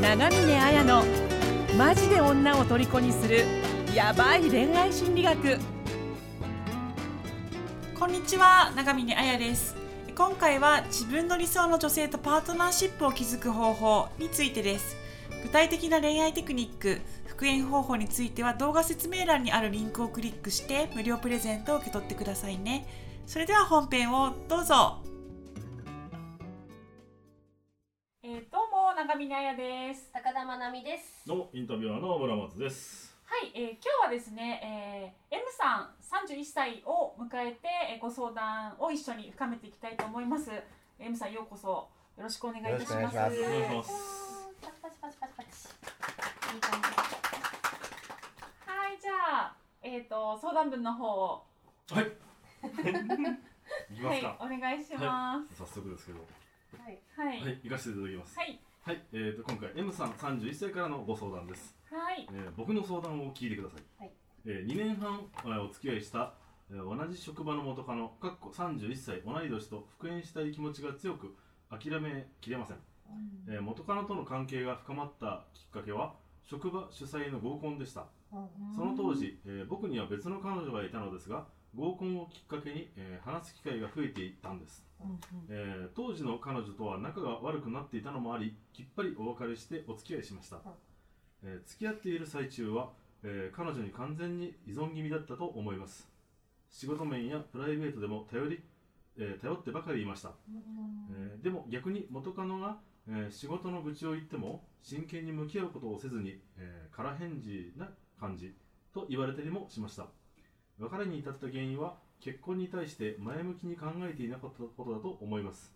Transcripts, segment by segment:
長峰綾のマジで女を虜にするヤバい恋愛心理学。こんにちは長峰彩です。今回は自分の理想の女性とパートナーシップを築く方法についてです。具体的な恋愛テクニック復縁方法については動画説明欄にあるリンクをクリックして無料プレゼントを受け取ってくださいね。それでは本編をどうぞ。えー、どうも長峰彩です高田真奈美です。どうもインタビュアーの村松です。はい、えー今日はですね、えー M さん31歳を迎えて、えーご相談を一緒に深めていきたいと思います。M さんようこそよろしくお願いいたします。よろしくお願いします。パチパチパチパチパチ。いい感じ。はい、じゃあ、えっ、と相談文の方をはい。いきまはい。お願いしま早速ですけど、はい。す。はい、はい、行かせていただきます。はい、はい、えーと今回 M さん31歳からのご相談です。はい、えー僕の相談を聞いてください。はいえー2年半、えーお付き合いした、えー同じ職場の元カノ、かっこ31歳同い年と復縁したい気持ちが強く諦めきれません。えー元カノとの関係が深まったきっかけは職場主催の合コンでした。その当時、えー僕には別の彼女がいたのですが合コンをきっかけに、えー話す機会が増えていったんです、えー当時の彼女とは仲が悪くなっていたのもありきっぱりお別れしてお付き合いしました、えー付き合っている最中は、えー彼女に完全に依存気味だったと思います。仕事面やプライベートでも頼り、えー頼ってばかりいました。えーでも逆に元カノが、えー仕事の愚痴を言っても真剣に向き合うことをせずに、えー空返事な感じと言われたりもしました別れに至った原因は結婚に対して前向きに考えていなかったことだと思います。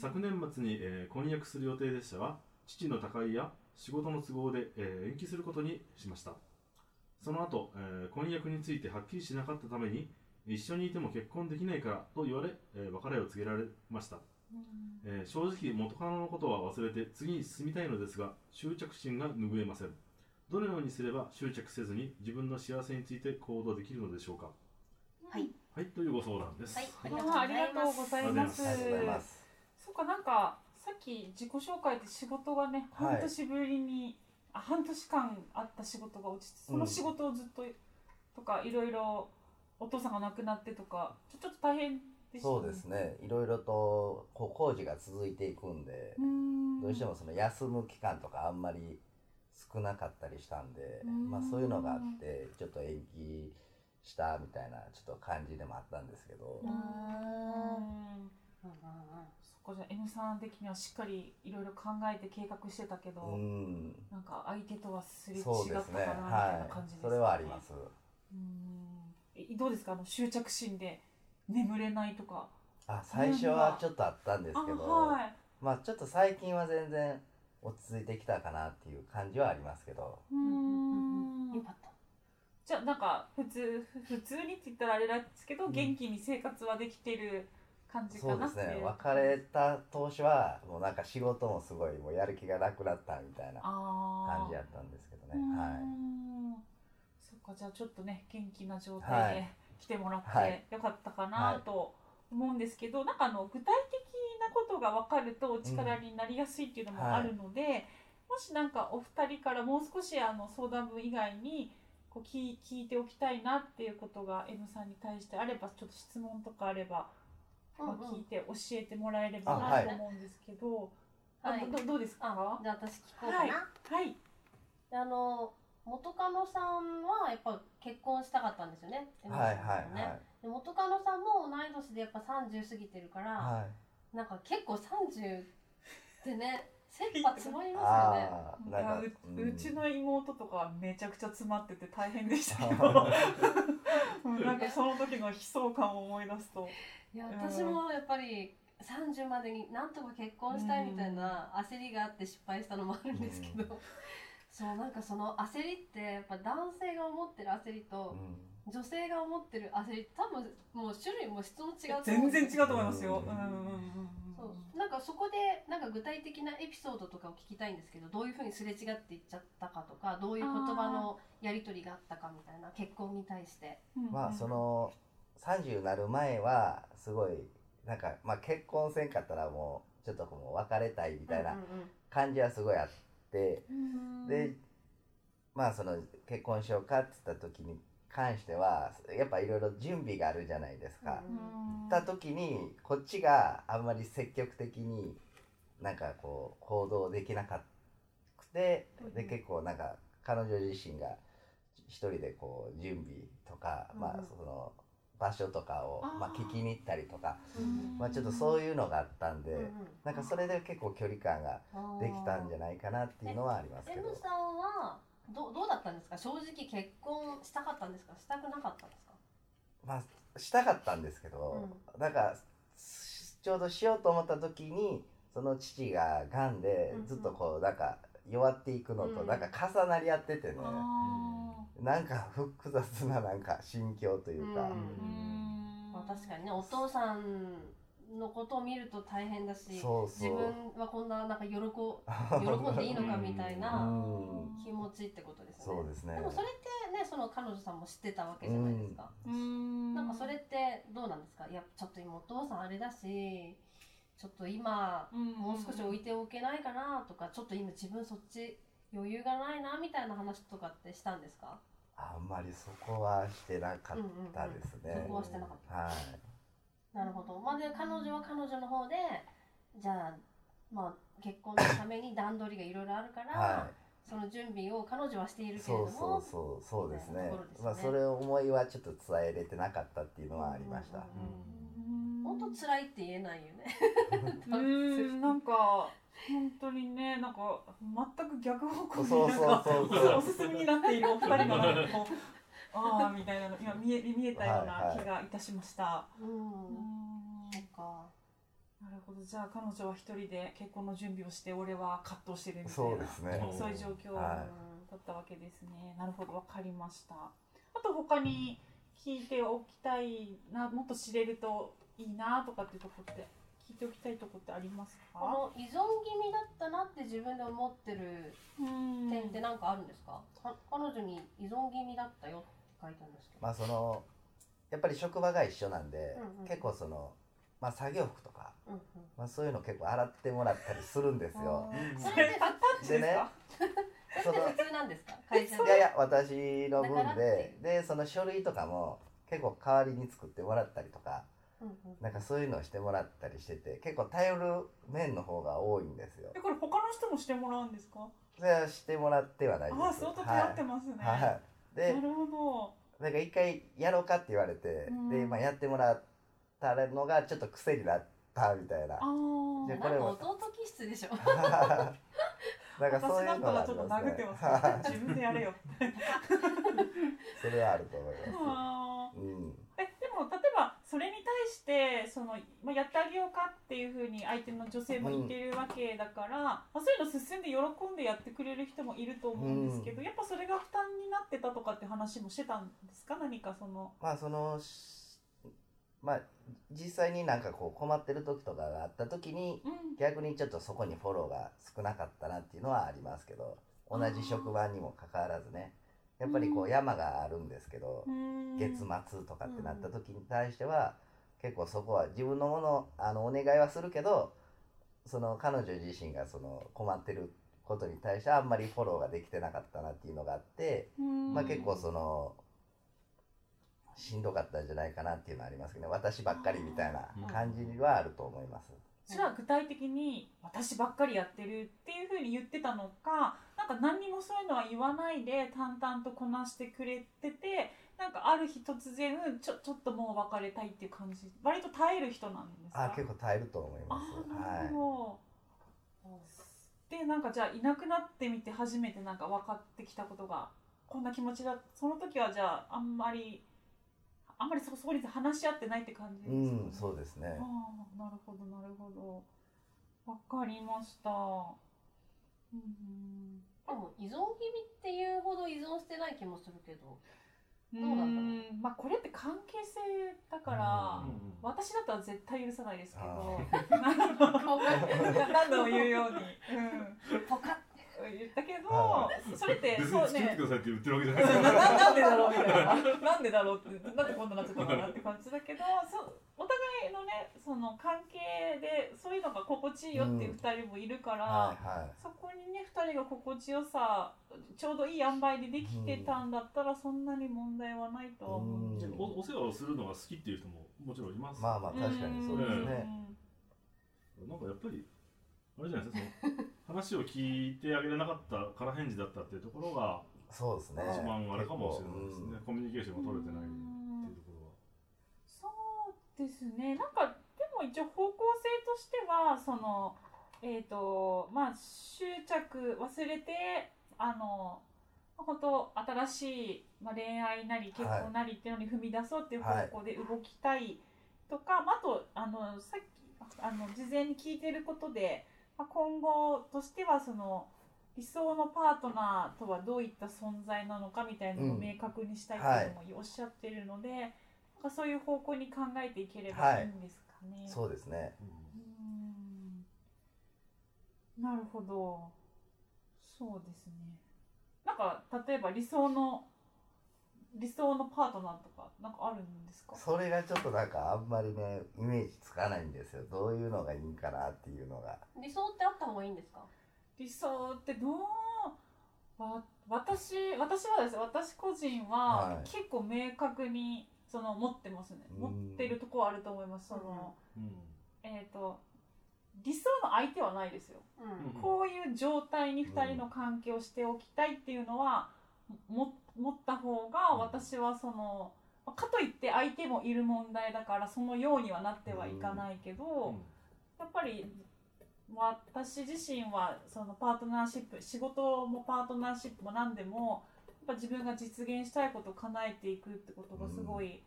昨年末に、えー婚約する予定でしたが父の他界や仕事の都合で、えー延期することにしました。その後、えー婚約についてはっきりしなかったために一緒にいても結婚できないからと言われ、えー別れを告げられました。えー正直元カノのことは忘れて次に進みたいのですが執着心が拭えませんどのようにすれば執着せずに自分の幸せについて行動できるのでしょうか？はい。はいというご相談です、はいありがとうございます。ありありがとうございます。そっかなんかさっき自己紹介で仕事がねはい半年ぶりに、あ半年間あった仕事が落ちてその仕事をずっと、とかいろいろお父さんが亡くなってとかちょちょっと大変でしたそうですね。いろいろとこう工事が続いていくんでうー、んどうしてもその休む期間とかあんまり少なかったりしたんでうーん、まあそういうのがあってちょっと延期したみたいなちょっと感じでもあったんですけど。うー、んうんそっかじゃあ M さん的にはしっかりいろいろ考えて計画してたけど、うん、なんか相手とはすれ違った。かなみたいなは感じですか？ね、い。それはあります。うーん。えどうですか？あの執着心で眠れないとか。あ、最初はちょっとあったんですけあど、はい。まあちょっと最近は全然落ち着いてきたかなっていう感じはありますけど、うーん。よかった。じゃあなんか普通ふ普通にって言ったらあれなんですけど、うん。元気に生活はできてる感じかなそうですね。別れた当初はもうなんか仕事もすごいもうやる気がなくなったみたいな感じやったんですけどね。はい。んそっかじゃあちょっとね元気な状は態でい。来てもらっはい。てよかったかはないと思うんですけど、なんかあの具体的なことが分かるとお力になりやすいっていうのもあるので、もしなんかお二人からもう少しあの相談文以外にこう聞聞いておきたいなっていうことが M さんに対してあればちょっと質問とかあれば、まあ、聞いて教えてもらえればない。と思うんですけど、あはい。どどうですか？あ、じゃあ私聞こうかな。はい。はい。であの元カノさんはやっぱ結婚したかったんですよね。元カノさんも同い年でやっぱ30過ぎてるから、はい。なんか結構30ってね、切羽詰まりますよね。ううちの妹とかはめちゃくちゃ詰まってて大変でしたけあど うんなんかその時の悲壮感を思い出すと。いやうん。私もやっぱり30までになんとか結婚したいみたいな焦りがあって失敗したのもあるんですけど、そうなんかその焦りってやっぱ男性が思ってる焦りとうん女性が思ってる焦り多分もう種類も質も違う全然違うと思いまますよ。ううんんうんうんそう。なんかそこでなんか具体的なエピソードとかを聞きたいんですけどどういうふうにすれ違っていっちゃったかとかどういう言葉のやり取りがあったかみたいな結婚に対して。まあその30になる前はすごいなんかまあ結婚せんかったらもうちょっともう別れたいみたいな感じはすごいあっってでまあその結婚しようかって言った時に関してはやっぱいろいろ準備があるじゃないですか。た時にこっちがあんまり積極的になんかこう行動できなかくてで結構なんか彼女自身が一人でこう準備とか、まあうんその場所とかをまあ聞きに行ったりとか、うん。まあ、ちょっとそういうのがあったんで、うなんかそれで結構距離感ができたんじゃないかなっていうのはありますけど。どどうだったんですか？正直結婚したかったんですか？したくなかったんですか？まあしたかったんですけど、なんかしちょうどしようと思った時にその父ががんでうんうん。ずっとこうなんか弱っていくのとうん。なんか重なり合っててね、あなんか複雑ななんか心境というか、うんーうん。まあ、確かにねお父さんのことを見ると大変だしそうそう。自分はこんななんか喜 喜んでいいのかみたいうなん。気持ちってことですね。そうですね。でもそれってねその彼女さんも知ってたわけじゃないですか。うん。なんかそれってどうなんですか？いやちょっと今お父さんあれだしちょっと今うん。もう少し置いておけないかなとかちょっと今自分そっち余裕がないなみたいな話とかってしたんですか？あんまりそこはしてなかったですね。そこはしてなかった。はいなるほど。まあ、で彼女は彼女の方でじゃあ、まあ、結婚のために段取りがいろいろあるから、はその準備を彼女はしていい、るけれどそもうそうそうそうですねすねまあそれ思いはちょっと伝えれてなかったっていうのはありました。うん本当辛いって言えないよね。うんなんか本当にねなんか全く逆方向そうそうになんかそうそう おすすめになっているお二人のああみたいなの今見え見えたような気がいたしました。うん、うんそっか。なるほどじゃあ彼女は一人で結婚の準備をして俺は葛藤してるみたいそうなですね。そういう状況はだったわけですね。なるほどわかりました。あと他に聞いておきたいなもっと知れるといいなとかっていうとこって聞いておきたいとこってありますこか？の依存気味だったなって自分で思ってるうん点って何かあるんですか、か彼女に依存気味だったよって書いてあるんですけど。まあそのやっぱり職場が一緒なんで、うんうん。結構そのまあ作業服とか、うんうん。まあそういうの結構洗ってもらったりするんですよ。そそれってれタッチですか？その普通なんですか？会社いやいや私の分ででその書類とかも結構代わりに作ってもらったりとかうんうん。なんかそういうのをしてもらったりしてて結構頼る面の方が多いんですよ。えこれ他の人もしてもらうんですか？それはしてもらってはないです。ああ相当頼ってますね。はい、はい、でなるほど。なんか一回やろうかって言われて、うんで、まあ、やってもらったのがちょっと癖になったみたいなああ。でなんか弟気質でしょ なんかそういうの私だったらがありますちょっと殴ってねますね。自分でやれよ。それはあると思いますうんそれに対してその、まあ、やってあげようかっていうふうに相手の女性も言ってるわけだから、まあ、そういうの進んで喜んでやってくれる人もいると思うんですけど、やっぱそれが負担になってたとかって話もしてたんですか？何かその。まあそのしまあ実際になんかこう困ってる時とかがあった時にうん。逆にちょっとそこにフォローが少なかったなっていうのはありますけど同じ職場にもかかわらずねやっぱりこううん。山があるんですけど、うん。月末とかってなった時に対しては、結構そこは自分のものあのお願いはするけどその彼女自身がその困ってることに対してあんまりフォローができてなかったなっていうのがあって、うん。まあ、結構そのしんどかったんじゃないかなっていうのはありますけど、ね、私ばっかりみたいな感じはあると思います。それは具体的に私ばっかりやってるっていうふうに言ってたのかなんか何にもそういうのは言わないで淡々とこなしてくれててなんかある日突然ちょちょっともう別れたいっていう感じ。割と耐える人なんですか？あ結構耐えると思いあます。ーなはいるほど、でなんかじゃあいなくなってみて初めてなんか分かってきたことがこんな気持ちだその時はじゃああんまりあんまりそそこに話し合ってないって感じですか、ねうん、そうですね。ああなるほどなるほど。わかりました。うんでも依存気味っていうほど依存してない気もするけど。うん。どうなんだろう？んまあこれって関係性だから、うん私だったら絶対許さないですけど。あ何度も言うように、うん、ポカッ言ったけど、はそれって別にそうね。作ってくださいって言ってるわけじゃない。で すなかなんでだろうみたいななんでだろうってなんでこんななっちゃったのかなって感じだけどそお互いのねその関係でそういうのが心地いいよっていう2人もいるから、そこにね2人が心地よさちょうどいい塩梅でできてたんだったらそんなに問題はないとは思うんですけど。おお世話をするのが好きっていう人ももちろんいます。まあまあ確かにそうですね。なんかやっぱりあれじゃないですかその話を聞いてあげれなかった空返事だったっていうところがそうですね。一番あれかもしれないですね、結構。コミュニケーションが取れてないってうんいうところはそうですね。なんかでも一応方向性としてはそのえっ、とまあ執着忘れてあの本当新しい、まあ、恋愛なり結婚なりっていうのに踏み出そうっていう方向で動きたいとか、まあ、あとあのさっきあの事前に聞いてることで、まあ、今後としてはその理想のパートナーとはどういった存在なのかみたいなのをうん明確にしたいっていうのもおっしゃってるので、なんかそういう方向に考えていければいいんですかね。そうですねうんなるほど。そうですね。なんか例えば理想の理想のパートナーとかなんかあるんですか？それがちょっとなんかあんまりねイメージつかないんですよ。どういうのがいいんかなっていうのが。理想ってあった方がいいんですか？理想ってどう？わ私私はですね私個人ははい。結構明確にその持ってますね。うん。持ってるとこはあると思います。その、うん。えっ、と理想の相手はないですよ。うん。うん。こういう状態に2人の関係をしておきたいっていうのは、も持った方がうん。私はそのかといって相手もいる問題だからそのようにはなってはいかないけど、やっぱり私自身はそのパートナーシップ仕事もパートナーシップも何でもやっぱ自分が実現したいことを叶えていくってことがすごい、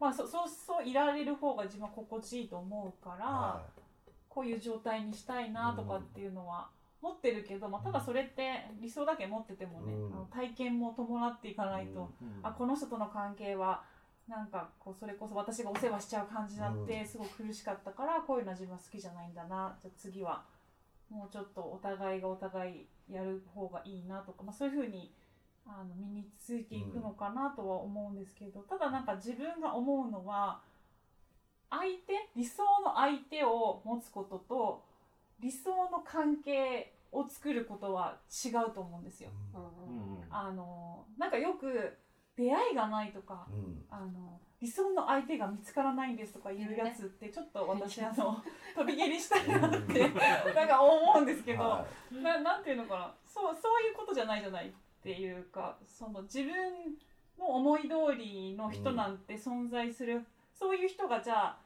まあそそうそういられる方が自分は心地いいと思うから。はこういう状態にしたいなとかっていうのは持ってるけど、まあ、ただそれって理想だけ持っててもね、うん。あの体験も伴っていかないと、うん。あこの人との関係はなんかこうそれこそ私がお世話しちゃう感じになってうん。すごく苦しかったからこういうのは自分は好きじゃないんだなじゃあ次はもうちょっとお互いがお互いやる方がいいなとか、まあ、そういうふうにあの身についていくのかなとは思うんですけど、ただなんか自分が思うのは相手理想の相手を持つことと理想の関係を作ることは違うと思うんですよ。うん。うんうん。うんあのなんかよく出会いがないとかうん。あの理想の相手が見つからないんですとかいうやつってちょっと私 あの飛び蹴りしたいなってなんか思うんですけど、はななんていうのかな。そうそういうことじゃないじゃないっていうかその自分の思い通りの人なんて存在する、そういう人がじゃあ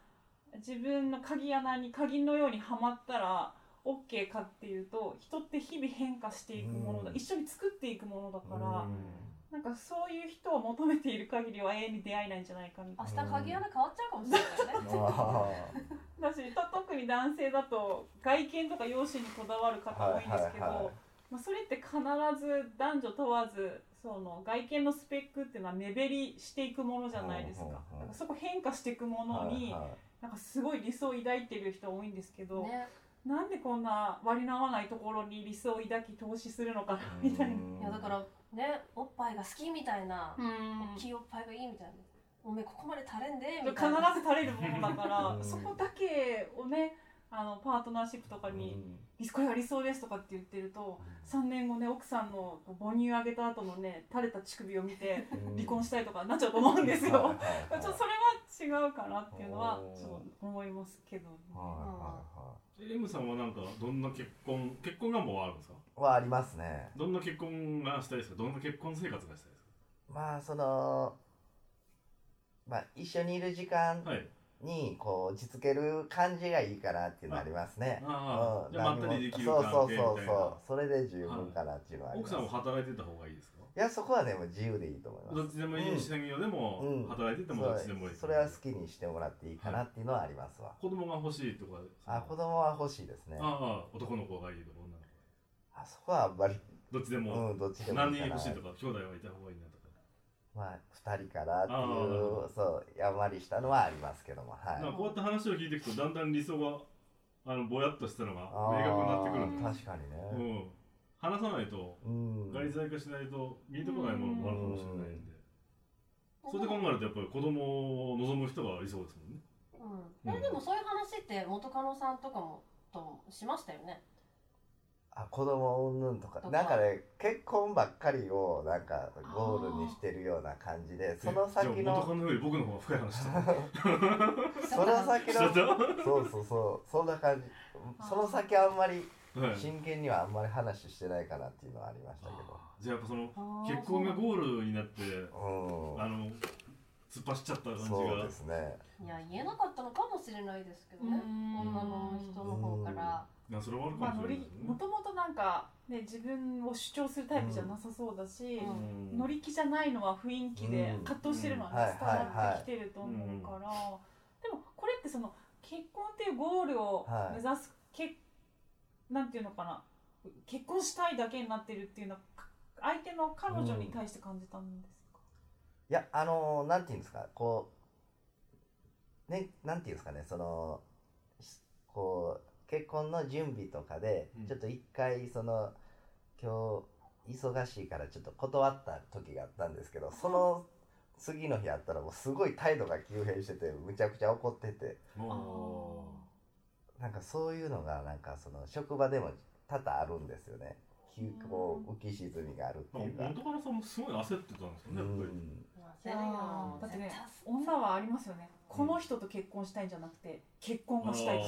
自分の鍵穴に鍵のようにはまったら OK かっていうと人って日々変化していくものだ、うん。一緒に作っていくものだから、うん。なんかそういう人を求めている限りは永遠に出会えないんじゃないかみたい明日鍵穴変わっちゃうかもしれないね。だしと特に男性だと外見とか容姿にこだわる方多いんですけど、はいはいはい。まあ、それって必ず男女問わずその外見のスペックっていうのは目減りしていくものじゃないですか,、からそこ変化していくもーのに、はいはい。なんかすごい理想を抱いてる人多いんですけど、ねなんでこんな割り合わないところに理想を抱き投資するのかみたいな。うん。いやだからねおっぱいが好きみたいなうん。大きいおっぱいがいいみたいな。おめえここまで垂れんでみ必たいな。ず垂れるものだから、うん。そこだけをねあのパートナーシップとかに、これが理想ですとかって言ってると3年後ね奥さんの母乳あげた後のね垂れた乳首を見てうん。離婚したいとかなっちゃうと思うんですよ。はいはいはい。ちょっとそれは違うかなっていうのはちょっと思いますけど、ね、はいは M さんはなんかどんな結婚結婚願望はあるんですか？いはいはありますね。どんな結婚がしたいですか？どんな結婚生活がしたいですまあそのまあ一緒にいる時間かはい。にこう落ち着ける感じがいいかなっていうのありますね。ああ、うん。じゃあまったりできるそう関係みたいな。そうそうそうそれで十分かなっていうのはあります、奥さんも働いてた方がいいですか？いやそこはねもう自由でいいと思います。どっちでもいいし、産業でもうん。働いててもどっちでもいい、それは好きにしてもらっていいかなっていうのはありますわ、子供が欲しいとかあ子供は欲しいですね。あああ男の子がいいとか女の子そこはあんまり。どっちでも、うんどっちでも何人欲しいとか兄弟はいた方がいいなとか。まあ2人からっていうそうやんわりしたのはありますけどもはい。こうやって話を聞いていくとだんだん理想があのぼやっとしたのが明確になってくるんで、確かにね、うん、話さないとうん。外在化しないと見えてこないものもあるかもしれないんで。それで考えるとやっぱり子供を望む人がいそうですもんね。うん、えでもそういう話って元カノさんとかもともしましたよね。あ子供うんぬんとか。なんかね結婚ばっかりをなんかゴールにしてるような感じでその先えじゃあ元のカノより僕の方が深い話した。その先のそうそうそう。そんな感じ。その先あんまりはい真剣にはあんまり話してないかなっていうのはありましたけど。じゃあやっぱその結婚がゴールになってうん。あの突っ走っちゃった感じそうがですね。いや言えなかったのかもしれないですけどね。うん。女の人の方から。いやそれはあるかまあ、もしれない。もともとなんか、ね、自分を主張するタイプじゃなさそうだし、うん。うん乗り気じゃないのは雰囲気でうん。葛藤してるのは伝わってきてると思うから、でもこれってその結婚っていうゴールをはい。目指す、けなんていうのかな。結婚したいだけになってるっていうのはか相手の彼女に対して感じたんですか、いやあのなんていうんですか？こうねなんていうんですかね？そのしこう結婚の準備とかでうん。ちょっと一回その今日忙しいからちょっと断った時があったんですけどその次の日あったらもうすごい態度が急変しててむちゃくちゃ怒ってて。もなんかそういうのがなんかその職場でも多々あるんですよね。急こう浮き沈みがあるっていうか。元カノさんもすごい焦ってたんですよねやっぱり。いやーだってね女はありますよねこの人と結婚したいんじゃなくて結婚がしたい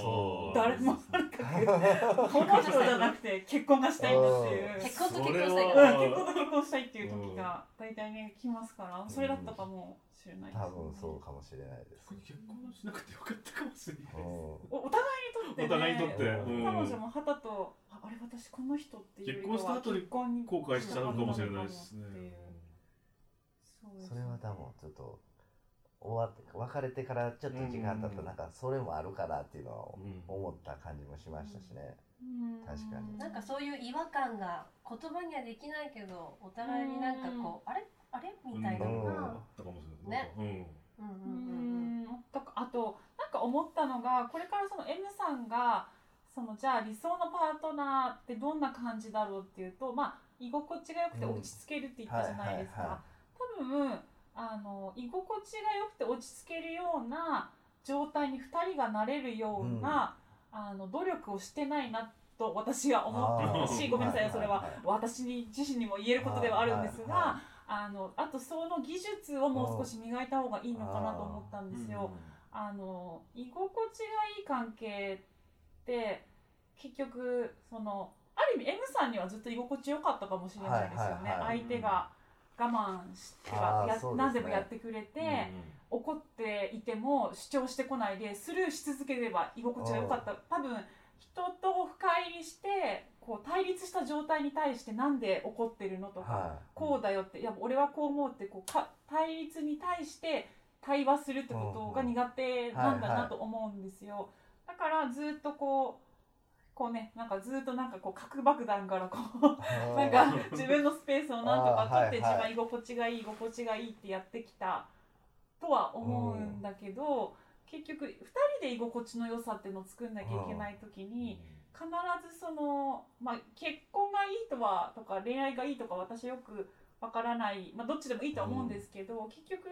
誰もとにかくこの人じゃなくて結婚がしたいんだっていう。結婚と結婚したいうん。から結婚と結婚したいっていう時が大体ね来ますからそれだったかもしれないです、ね、多分そうかもしれないです。結婚しなくてよかったかもしれないおお互いにとって、ね、お互いにとってうん。彼女も肌とああれ私この人っていう結婚した後に結婚に後悔しちゃうかもしれないですね。それは多分ちょっと終わって別れてからちょっと時間経ったらなんかそれもあるかなっていうのはうん思った感じもしましたしね。うん。確かに。なんかそういう違和感が言葉にはできないけどお互いになんかこうあれ？あれ？みたいな。のうん。があったかもしれないうん。うんうんううん。ん。だかあとなんか思ったのがこれからその M さんがそのじゃあ理想のパートナーってどんな感じだろうっていうとまあ居心地が良くてうん。落ち着けるって言ったじゃないですか、多分あの居心地が良くて落ち着けるような状態に2人がなれるような、あの努力をしてないなと私は思ってるあしー。ごめんなさいは。いそれは私に自身にも言えることではあるんですが、あのあとその技術をもう少し磨いた方がいいのかなと思ったんですよ。あの居心地がいい関係って結局そのある意味 M さんにはずっと居心地良かったかもしれないですよね、はいはいはい。相手が我慢してあーや、ね。何でもやってくれて、怒っていても主張してこないでスルーし続ければ居心地が良かった。多分人と深入りしてこう対立した状態に対してなんで怒ってるのとか、はこうだよっていや俺はこう思うってこうか対立に対して対話するってことが苦手なんだなと思うんですよ、だからずっとこうこうねなんかずっとなんかこう核爆弾からこうい。なんか自分のスペースをなんとか取ってあーはいはい。自分居心地がいい居心地がいいってやってきたとは思うんだけど結局2人で居心地の良さっていうのを作んなきゃいけない時に必ずその、まあ、結婚がいいとはとか恋愛がいいとか私よくわからない、まあ、どっちでもいいとは思うんですけど、結局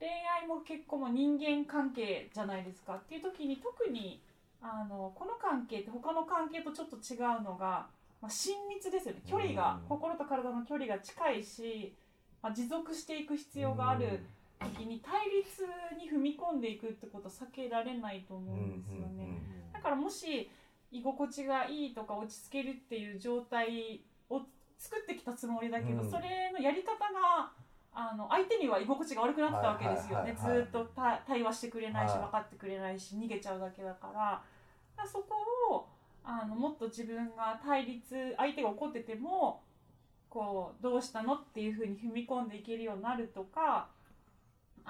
恋愛も結婚も人間関係じゃないですか。っていう時に特にあのこの関係って他の関係とちょっと違うのが、まあ、親密ですよね。距離が、うん。心と体の距離が近いし、まあ、持続していく必要がある時に対立に踏み込んでいくってことは避けられないと思うんですよね。だからもし居心地がいいとか落ち着けるっていう状態を作ってきたつもりだけど、うん。それのやり方があの相手には居心地が悪くなったわけですよ。ね、ずっとた対話してくれないしはい。分かってくれないし逃げちゃうだけだから。だからそこをあのもっと自分が対立相手が怒っててもこうどうしたのっていうふうに踏み込んでいけるようになるとか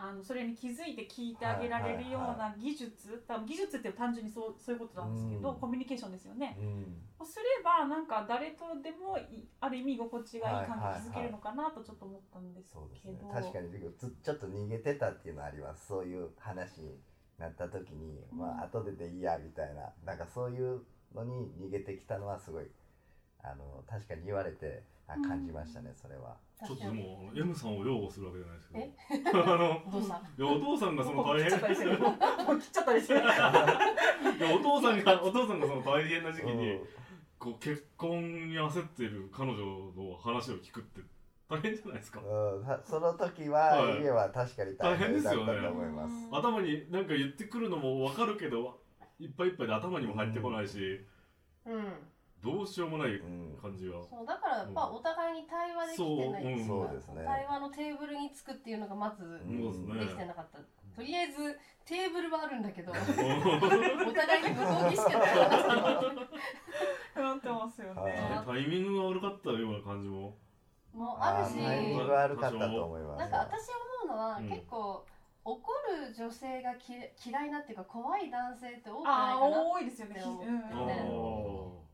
あのそれに気づいて聞いてあげられるような技術、多分技術って単純にそうそういうことなんですけど、うん。コミュニケーションですよね。うん。すればなんか誰とでもいある意味居心地がいい関はいはいはい係築けるのかなとちょっと思ったんですけど、ね。確かにずちょっと逃げてたっていうのはあります。そういう話になった時に、まあ後ででいいやみたいな。なんかそういうのに逃げてきたのはすごいあの確かに言われてあ感じましたね、それは。ちょっともう M さんを擁護するわけじゃないですけど。あのどうしたいやお父さんがその大変切っちゃったりしてるもう切っちゃったりしてるいやお父さんが お父さんがその大変な時期にうん。こう結婚に焦っている彼女の話を聞くって大変じゃないですか。うん、たその時は、はい。家は確かに大変だったと大変ですよね。思います。頭になんか言ってくるのも分かるけどいっぱいいっぱいで頭にも入ってこないし、うんどうしようもないうん、感じは、そうだからやっぱお互いに対話できてない。ですそううん。そうですね。対話のテーブルにつくっていうのがまずできてなかった、とりあえずテーブルはあるんだけど おう互いに向こうにしかない。話なってますよね。あんタイミングが悪かったような感じも。もあるしータイミング悪かったと思います。なんか私思うのは、うん。結構怒る女性がき嫌いなっていうか怖い男性って多くないあかな多いですよね。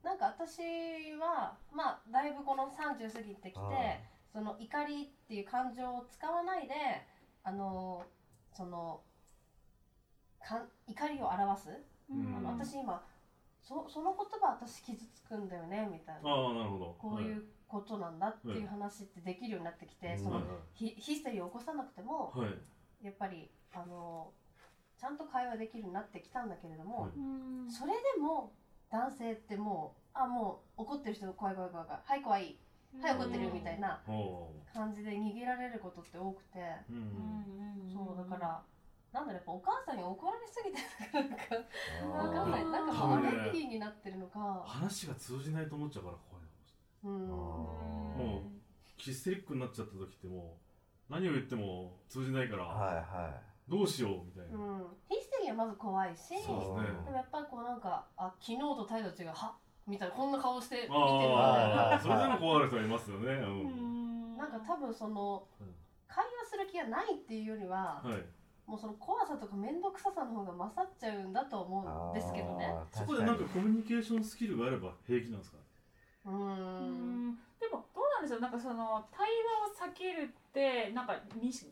なんか私はまあだいぶこの30過ぎてきて、その怒りっていう感情を使わないであのそのかん怒りを表す、うん。あの私今そその言葉私傷つくんだよねみたいな。あーなるほど。こういうことなんだっていう話ってできるようになってきて、うん。そのはいヒヒステリーを起こさなくてもはい、はいやっぱりあのちゃんと会話できるようになってきたんだけれども、それでも男性ってもうあもう怒ってる人怖い怖い怖い怖いはい怖いはい怒ってるみたいなお感じで逃げられることって多くて、ーうんそうだからなんだろうやっぱお母さんに怒られすぎてなんかあー。わかんない。なんかもうアレルギーになってるのか、話が通じないと思っちゃうから怖いのうん、もうヒステリックになっちゃった時ってもう何を言っても通じないから、はいはどうしようみたいな、うん、ヒステリーはまず怖いしい。そうですね。でもやっぱりこうなんかあ昨日と態度違うはっみたいなこんな顔して見てるみたいな。ああそれでも怖い人はいますよね、ううん。んなんか多分そのうん。会話する気がないっていうよりは、はい、もうその怖さとか面倒くささの方が勝っちゃうんだと思うんですけどね。そこでなんかコミュニケーションスキルがあれば平気なんですかね。うん。ん。でもなんでしょうなんかその対話を避けるってなんかに2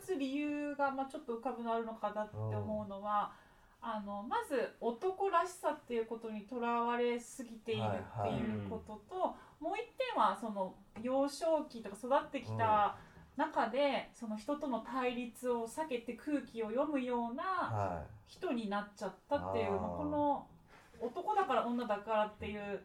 つ理由がまあちょっと浮かぶのあるのかなって思うのは、あのまず男らしさっていうことにとらわれすぎているっていうことと、もう一点はその幼少期とか育ってきた中で、その人との対立を避けて空気を読むようなは人になっちゃったっていうあー。まあこの男だから女だからっていう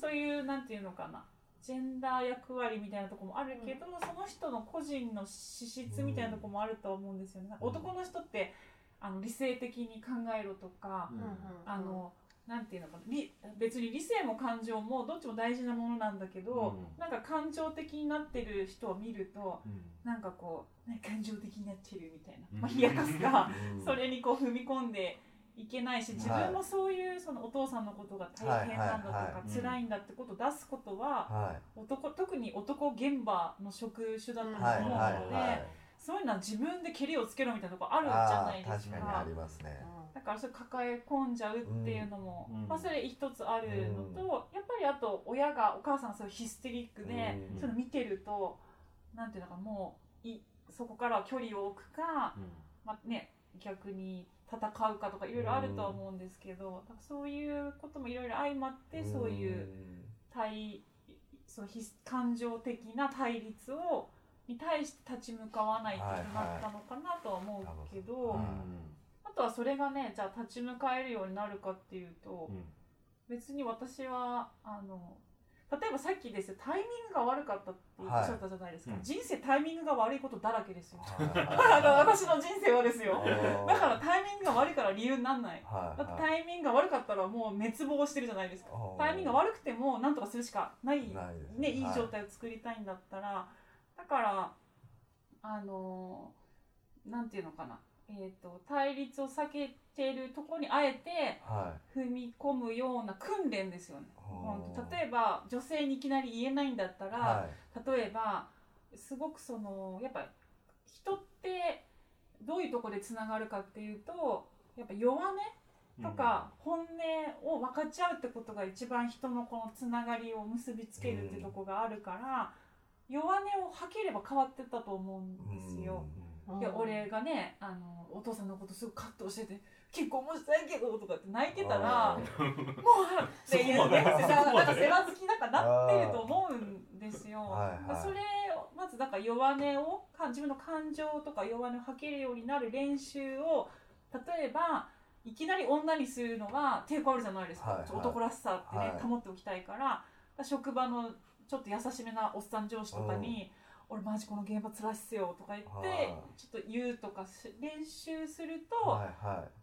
そういうなんていうのかなジェンダー役割みたいなところもあるけど、その人の個人の資質みたいなところもあるとは思うんですよね。うん男の人ってあの理性的に考えろとか、うんうんあのなんていうのかな理別に理性も感情もどっちも大事なものなんだけど、うんなんか感情的になってる人を見るとうんなんかこう、ね、感情的になってるみたいな、うんまあ、冷やかすか。い。それにこう踏み込んでいけないし自分もそういうそのお父さんのことが大変なんだとかはい辛いんだってことを出すことはは男特に男現場の職種だとい。思うのではい。そういうのは自分で蹴りをつけろみたいなとこあるじゃないです確かにあかりますね。だからそれ抱え込んじゃうっていうのも、うん。まあ、それ一つあるのと、やっぱりあと親がお母さんがそういうヒステリックで、うん。その見てるとなんていうのかもういそこからは距離を置くか、まあね、逆に戦うかとかいろいろあるとは思うんですけど、だからそういうこともいろいろ相まってそういう対そのひ感情的な対立をに対して立ち向かわないとなかったのかなとは思うけど、はいあとはそれがねじゃあ立ち向かえるようになるかっていうと、別に私はあの例えばさっきですよタイミングが悪かったっておっしゃったじゃないですか、はいうん。人生タイミングが悪いことだらけですよ、私の人生はですよ。はい。だからタイミングが悪いから理由にならない。はい。だってタイミングが悪かったらもう滅亡してるじゃないですか。タイミングが悪くても何とかするしかないね、いい。状は態を作りたいんだったら、だからあのーなんていうのかな、えー、と対立を避けてるところにあえては踏み込むような訓練ですよね。ほうほんと例えば女性にいきなり言えないんだったいら、はい。例えばすごくそのやっぱ人ってどういうところでつながるかっていうとやっぱ弱音とか本音を分かち合うってことが一番人のこのつながりを結びつけるってとこがあるから、弱音を吐ければ変わってったと思うんですよ。うんいや俺がねあのお父さんのことすごくカットしてて結婚もしたいけどとかって泣いてたらあもうーっていうねなんか世話好きなんかなってると思うんですよ。はいはい。それをまずなんか弱音をか自分の感情とか弱音を吐けるようになる練習を例えばいきなり女にするのが抵抗あるじゃないですか、はいはい。男らしさってね、はい。保っておきたいから職場のちょっと優しめなおっさん上司とかに「俺マジこの現場辛いっすよ」とか言ってはい。ちょっと言うとかし練習すると、はいはい。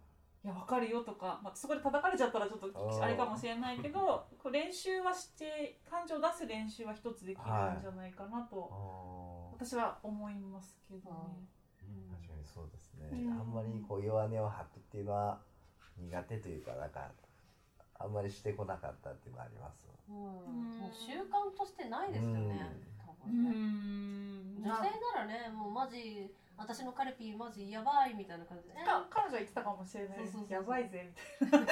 や分かるよとか、まあ、そこで叩かれちゃったらちょっとうんあれかもしれないけど こう練習はして感情を出す練習は一つできるんじゃないかなと、私は思いますけどね。確かにそうですね、うん。あんまりこう弱音を吐くっていうのは苦手というかなんかあんまりしてこなかったっていうのはありますうんうん。もう習慣としてないですよね、女性ならねもうマジ私のカルピーマジやばいみたいな感じで、か彼女は言ってたかもしれない。ですそうそうそうやばいぜみたいな。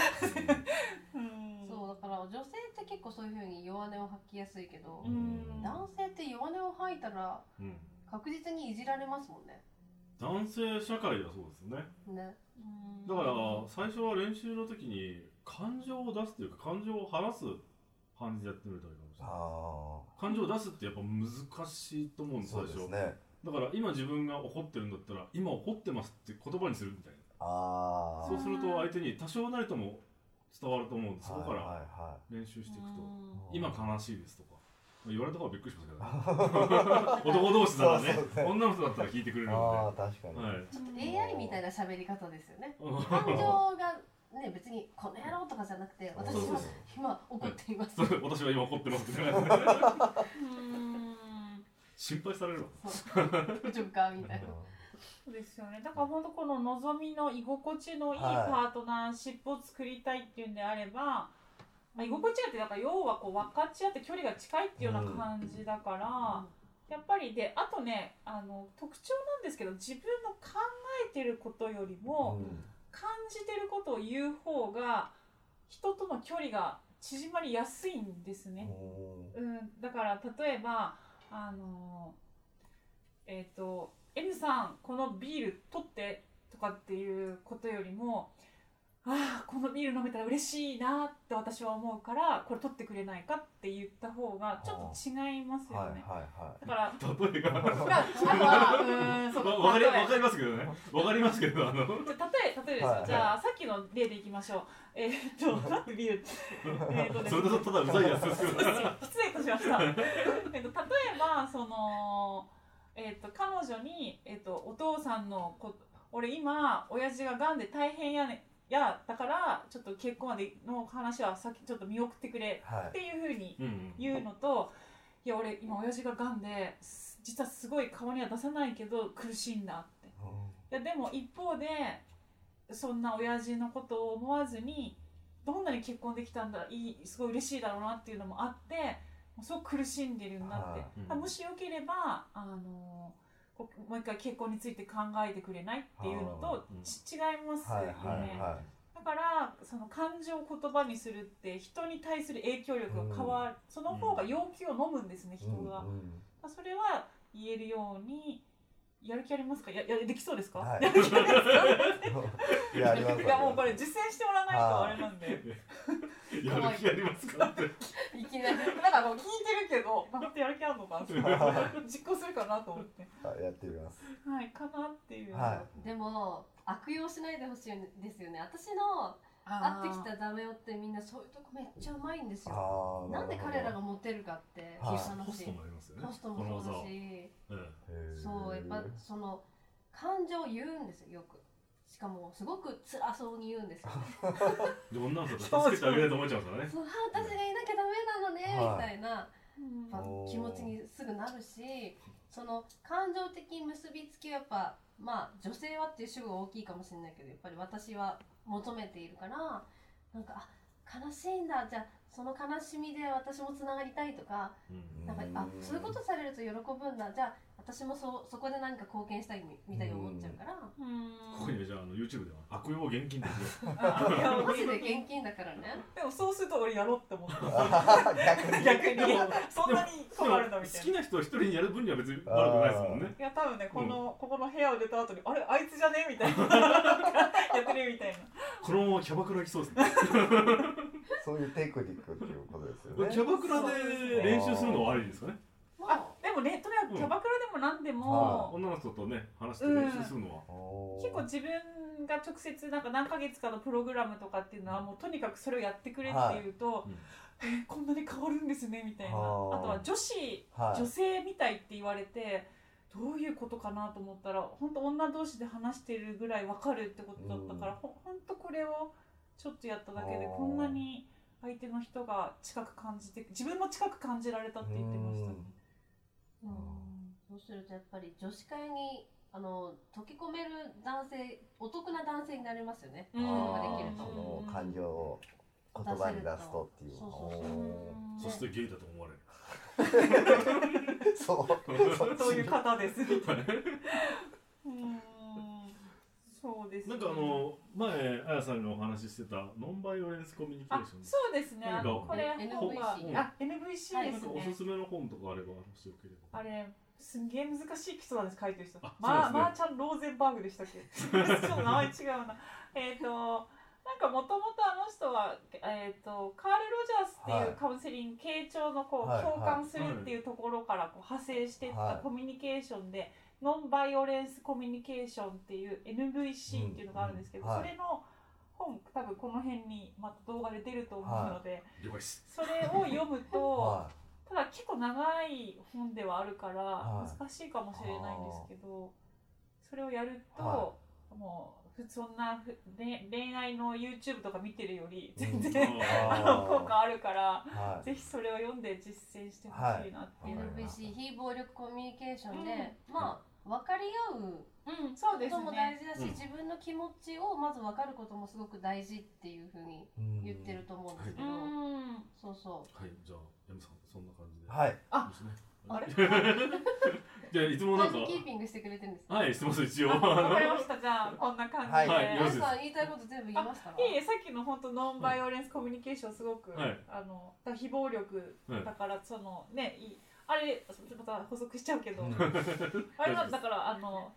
うんそうだから女性って結構そういうふうに弱音を吐きやすいけど、うん。男性って弱音を吐いたらうん。確実にいじられますもんね。男性社会ではそうですよね。ねだから最初は練習の時に感情を出すというか感情を話す感じでやってみるといいかもしれない。あ感情を出すってやっぱ難しいと思うんです最初ですね。だから今自分が怒ってるんだったら今怒ってますって言葉にするみたいな。ああそうすると相手に多少なりとも伝わると思う。んですそこからはいは練習していくとい今悲しいですとか。言われた方はびっくりしますけどね。男同士ならね。そうそうね女の人だったら聞いてくれるああの確かに、で、はい、ちょっと AI みたいな喋り方ですよね。感情がね別にこの野郎とかじゃなくて私は今怒っています。私は今怒ってます。心配されるわ。そう。大丈夫か？みたいな。そうですよね。だから本当この望みの居心地のいいパはい。ートナーシップを作りたいっていうんであれば、まあ、居心地がってだから要はこう分かち合って距離が近いっていうような感じだから、やっぱりであとねあの特徴なんですけど自分の考えてることよりも、感じてることを言う方が人との距離が縮まりやすいんですね。うん、だから例えばあのえっ、と N さんこのビール取ってとかっていうことよりもああこのビール飲めたら嬉しいなって私は思うからこれ取ってくれないかって言った方がちょっと違いますよね。はいはいはだから例えが。まああとはうーんそうわわかり例えわかりますけどね。わかりますけどあの。例え例えです。よ、はい。じゃあさっきの例でいきましょう。えーっと なんでビール？ってえーっとですね。それだとただうざいやつですけど失礼いたしました。えっと例えばそのえっと彼女にえっとお父さんのこ俺今親父が癌で大変やねやだからちょっと結婚までの話はさっきちょっと見送ってくれいはい。っていうふうにうんうん。言うのと、いや俺今親父が癌です実はすごい顔には出さないけど苦しいんだって。いやでも一方でそんな親父のことを思わずにどんなに結婚できたんだいいすごい嬉しいだろうなっていうのもあってもうすごく苦しんでるんだって、はい。うんもしよければあのこもう一回結婚について考えてくれないっていうのとうん。ち違いますよはいね、はいはだからその感情を言葉にするって人に対する影響力が変わる、その方が要求を飲むんですねい人が、うん。うんそれは言えるようにやる気ありますか？ややできそうですか、はい。やる気ありますか？いやあります。いやもうこれ実践してもらわないとあれなんで。やる気ありますか？って。いきなりなんかこう聞いてるけど、まあ、本当やる気あるのかな 実行するかなと思って。あやってみます。はい、かなっていう。はでも悪用しないでほしいんですよね。私の会ってきたダメ男ってみんなそういうとこめっちゃうまいんですよ。なんで彼らがモテるかって。はい。いう話。ホストもありますよね。ホストもそうだし。えそうやっぱその感情を言うんですよよくしかもすごく辛そうに言うんですよね。女の人だったら助けてあげないと思っちゃうんですからね。そうあ私がいなきゃダメなのね、はい。みたいな。気持ちにすぐなるしその感情的結びつきはやっぱまあ女性はっていう主語が大きいかもしれないけどやっぱり私は求めているからなんかあ悲しいんだ。じゃあその悲しみで私もつながりたいとかうん。なんかうんあそういうことされると喜ぶんだ。じゃあ私もそそこで何か貢献したいみみたいに思っちゃうから、うん。ここにじゃああの YouTube では悪用現金で。あいやマジで現金だからねでもそうすると俺やろうって思った逆に逆にそんなに困るのみたいな好きな人を一人にやる分には別に悪くないですもんねいや多分ねこの、ここの部屋を出た後にあれあいつじゃねみたいなやってるみたいなこのままキャバクラ来そうですねそういうテクニックっていうことですよねキャバクラで練習するのはありですかねあでもねとにかくキャバクラでも何ではも、女の人とね話して練習するのは、結構自分が直接なんか何ヶ月かのプログラムとかっていうのはもうとにかくそれをやってくれっていうと、はい。うんえーこんなに変わるんですねみたいな。あはあとは女子はい。女性みたいって言われてどういうことかなと思ったら本当女同士で話してるぐらい分かるってことだったから、うん。ほ本当これをちょっとやっただけでこんなに相手の人が近く感じて自分も近く感じられたって言ってました。ね。うんそうするとやっぱり女子会にあの溶け込める男性お得な男性になれますよね、うん。でき感情を言葉に出すとっていうそうそうそう。うんそしてゲイだと思われる。そう。そういう方です。みたい。な。なんかあの前あやさんがお話ししてたノンバイオレンスコミュニケあーション。そうですね。あのこれ NVC 本があ NVC はい。ですね。なんかおすすめの本とかあればもしよければ。あれすんげえ難しい基礎なんです書いてる人。あまあ、ね。マーチャン・ローゼンバーグでしたっけ？ちょっと名前違うな。えっ、と、なんかもともとあの人は、えー、とカール・ロジャースってはい。い。うカウンセリング、傾聴のこう、はい。共感するっていうところからこう派生していったはい。コミュニケーションで、ノンバイオレンスコミュニケーションっていう NVC っていうのがあるんですけど、それの本多分この辺にまた動画で出ると思うので、それを読むと、はただ結構長い本ではあるからはい。難しいかもしれないんですけど、それをやると、はもうふそんなふ恋恋愛の YouTube とか見てるよりうん。全然、あ の効果あるからいはい。ぜひそれを読んで実践してほしいなっていう、はい。NVC 非暴力コミュニケーションで、まあ分かり合ううん。そうですことも大ね事だし、うん。自分の気持ちをまず分かることもすごく大事っていうふうに言ってると思うんですけうど、んそうそはいじゃあヤムさんそんな感じで。はい。あですね。あれ？じゃあいつうもなんか。キーピングしてくれてるんですか？はいしてます一応。あわかりました。じゃあこんな感じで、はい。はい皆さん言いたいこと全部言いました？かいえいえさっきの本当ノンバイオレンスコミュニケーションすごく、はい。あの非暴力はいだからそのねいあれまた補足しちゃうけど、うん。あれはだからあの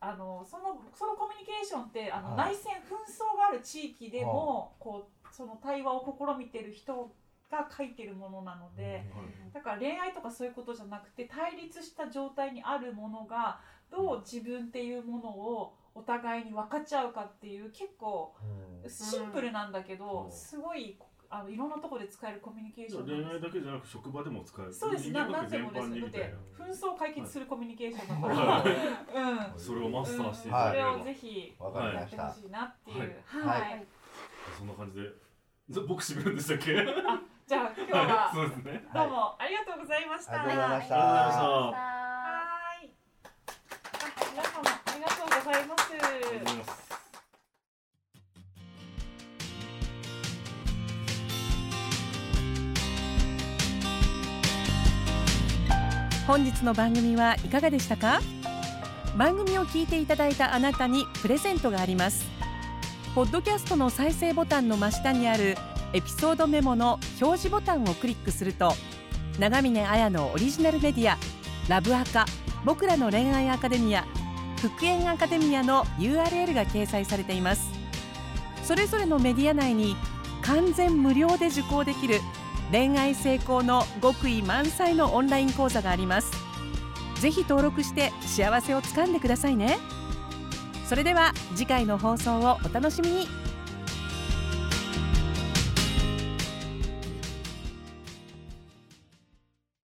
あのそのそのコミュニケーションってあの、はい。内戦紛争がある地域でも、こうその対話を試みてる人が書いてるものなので、だから恋愛とかそういうことじゃなくて対立した状態にあるものがどう自分っていうものをお互いに分かっちゃうかっていう結構うん。シンプルなんだけど、うん。すごいあのいろんなところで使えるコミュニケーション恋愛だけじゃなく職場でも使える。そうです。なんでもですだってな。紛争を解決するコミュニケーションだから、はうん。それをマスターしていただければ。をぜひわかりましたやってほしいなっていう。はい。はい、はい。そんな感じで。じゃあ僕締めるんでしたっけ？じゃあ今日はそうですね。どうもありがとうございました、ありがとうございました。はい。あ皆様ありがとうございます。ありがとうございます本日の番組はいかがでしたか？番組を聞いていただいたあなたにプレゼントがあります。ポッドキャストの再生ボタンの真下にあるエピソードメモの表示ボタンをクリックすると長峰綾のオリジナルメディアラブアカ僕らの恋愛アカデミア復縁アカデミアの URL が掲載されています。それぞれのメディア内に完全無料で受講できる恋愛成功の極意満載のオンライン講座があります。ぜひ登録して幸せをつかんでくださいね。それでは次回の放送をお楽しみに。